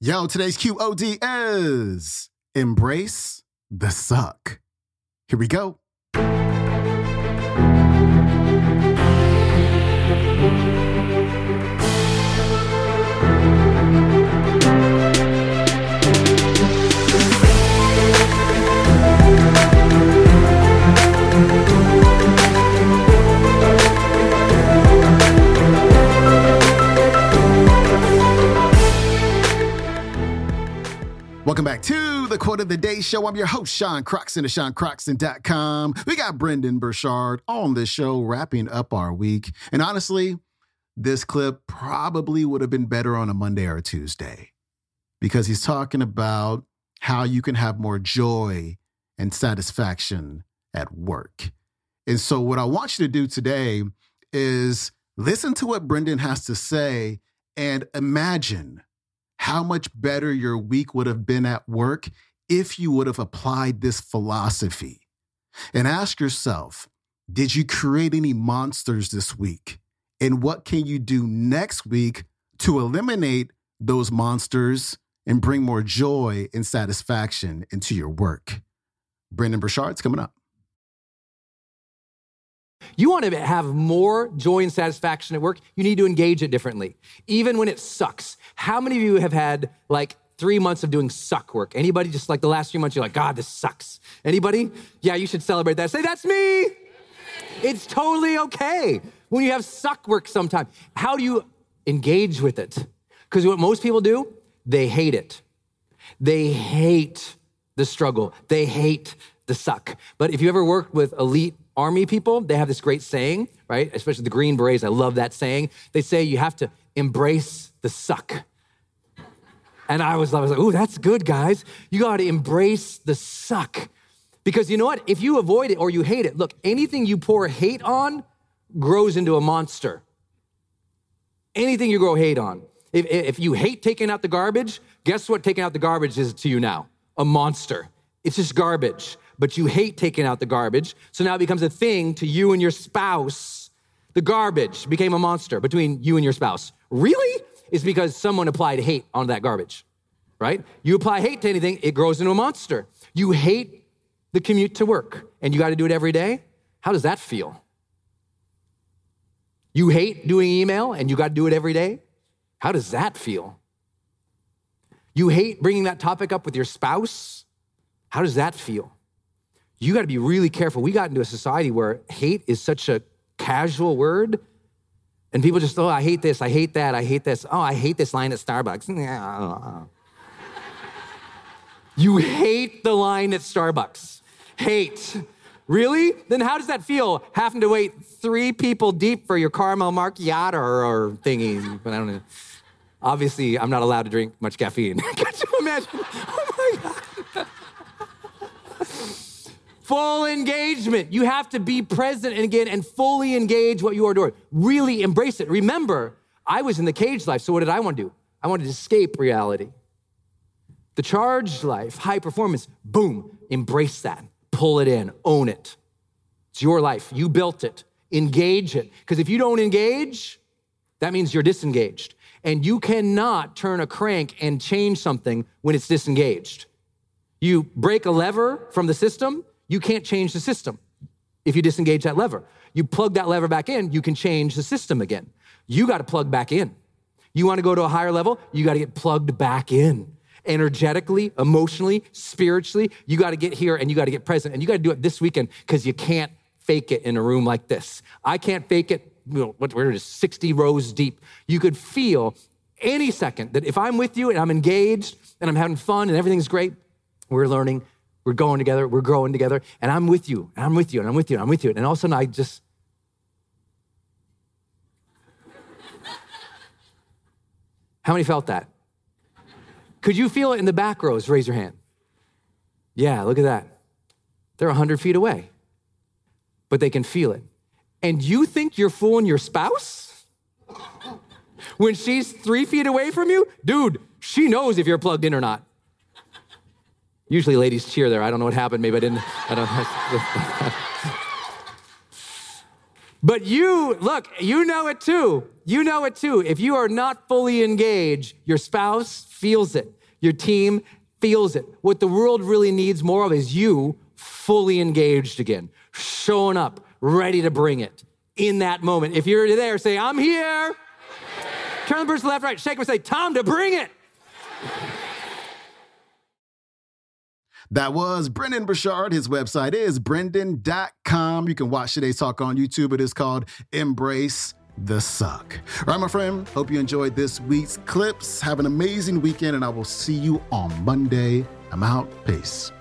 Yo, today's QOD is Embrace the Suck. Here we go. Quote of the Day Show. I'm your host, Sean Croxton of SeanCroxton.com. We got Brendon Burchard on this show wrapping up our week. And honestly, this clip probably would have been better on a Monday or a Tuesday because he's talking about how you can have more joy and satisfaction at work. And so, what I want you to do today is listen to what Brendon has to say and imagine how much better your week would have been at work if you would have applied this philosophy. And ask yourself Did you create any monsters this week? And what can you do next week to eliminate those monsters and bring more joy and satisfaction into your work? Brendon Burchard's coming up. You want to have more joy and satisfaction at work, you need to engage it differently, even when it sucks. How many of you have had like three months of doing suck work? Anybody just like the last three months, you're like, God, this sucks. Anybody? Yeah, you should celebrate that. Say, that's me. It's totally okay when you have suck work sometime. How do you engage with it? Because what most people do, they hate it. They hate the struggle. They hate the suck. But if you ever worked with elite army people, they have this great saying, right? Especially the Green Berets. I love that saying. They say you have to embrace the suck. And I was, I was like, ooh, that's good, guys. You got to embrace the suck. Because you know what? If you avoid it or you hate it, look, anything you pour hate on grows into a monster. Anything you grow hate on. If, if you hate taking out the garbage, guess what taking out the garbage is to you now? A monster. It's just garbage but you hate taking out the garbage. So now it becomes a thing to you and your spouse. The garbage became a monster between you and your spouse. Really? It's because someone applied hate on that garbage, right? You apply hate to anything, it grows into a monster. You hate the commute to work and you got to do it every day. How does that feel? You hate doing email and you got to do it every day. How does that feel? You hate bringing that topic up with your spouse. How does that feel? you got to be really careful. We got into a society where hate is such a casual word. And people just, oh, I hate this, I hate that, I hate this. Oh, I hate this line at Starbucks. you hate the line at Starbucks. Hate. Really? Then how does that feel having to wait three people deep for your caramel macchiato or, or thingy? But I don't know. Obviously, I'm not allowed to drink much caffeine. Can you imagine? Oh my God. Full engagement. You have to be present and again and fully engage what you are doing. Really embrace it. Remember, I was in the cage life, so what did I want to do? I wanted to escape reality. The charged life, high performance, boom, embrace that. Pull it in, own it. It's your life. You built it. Engage it. Because if you don't engage, that means you're disengaged. And you cannot turn a crank and change something when it's disengaged. You break a lever from the system, you can't change the system if you disengage that lever. You plug that lever back in, you can change the system again. You got to plug back in. You want to go to a higher level, you got to get plugged back in. Energetically, emotionally, spiritually, you got to get here and you got to get present. And you got to do it this weekend because you can't fake it in a room like this. I can't fake it, you know, we're just 60 rows deep. You could feel any second that if I'm with you and I'm engaged and I'm having fun and everything's great, we're learning we're going together, we're growing together, and I'm with you, and I'm with you, and I'm with you, and I'm with you. And all of a sudden, I just. How many felt that? Could you feel it in the back rows? Raise your hand. Yeah, look at that. They're 100 feet away, but they can feel it. And you think you're fooling your spouse? When she's three feet away from you? Dude, she knows if you're plugged in or not. Usually ladies cheer there. I don't know what happened. Maybe I didn't. I don't But you, look, you know it too. You know it too. If you are not fully engaged, your spouse feels it, your team feels it. What the world really needs more of is you fully engaged again, showing up, ready to bring it in that moment. If you're there, say, I'm here. Turn the person left, right, shake them, say, Time to bring it. That was Brendon Burchard. His website is brendon.com. You can watch today's talk on YouTube. It is called Embrace the Suck. All right, my friend. Hope you enjoyed this week's clips. Have an amazing weekend, and I will see you on Monday. I'm out. Peace.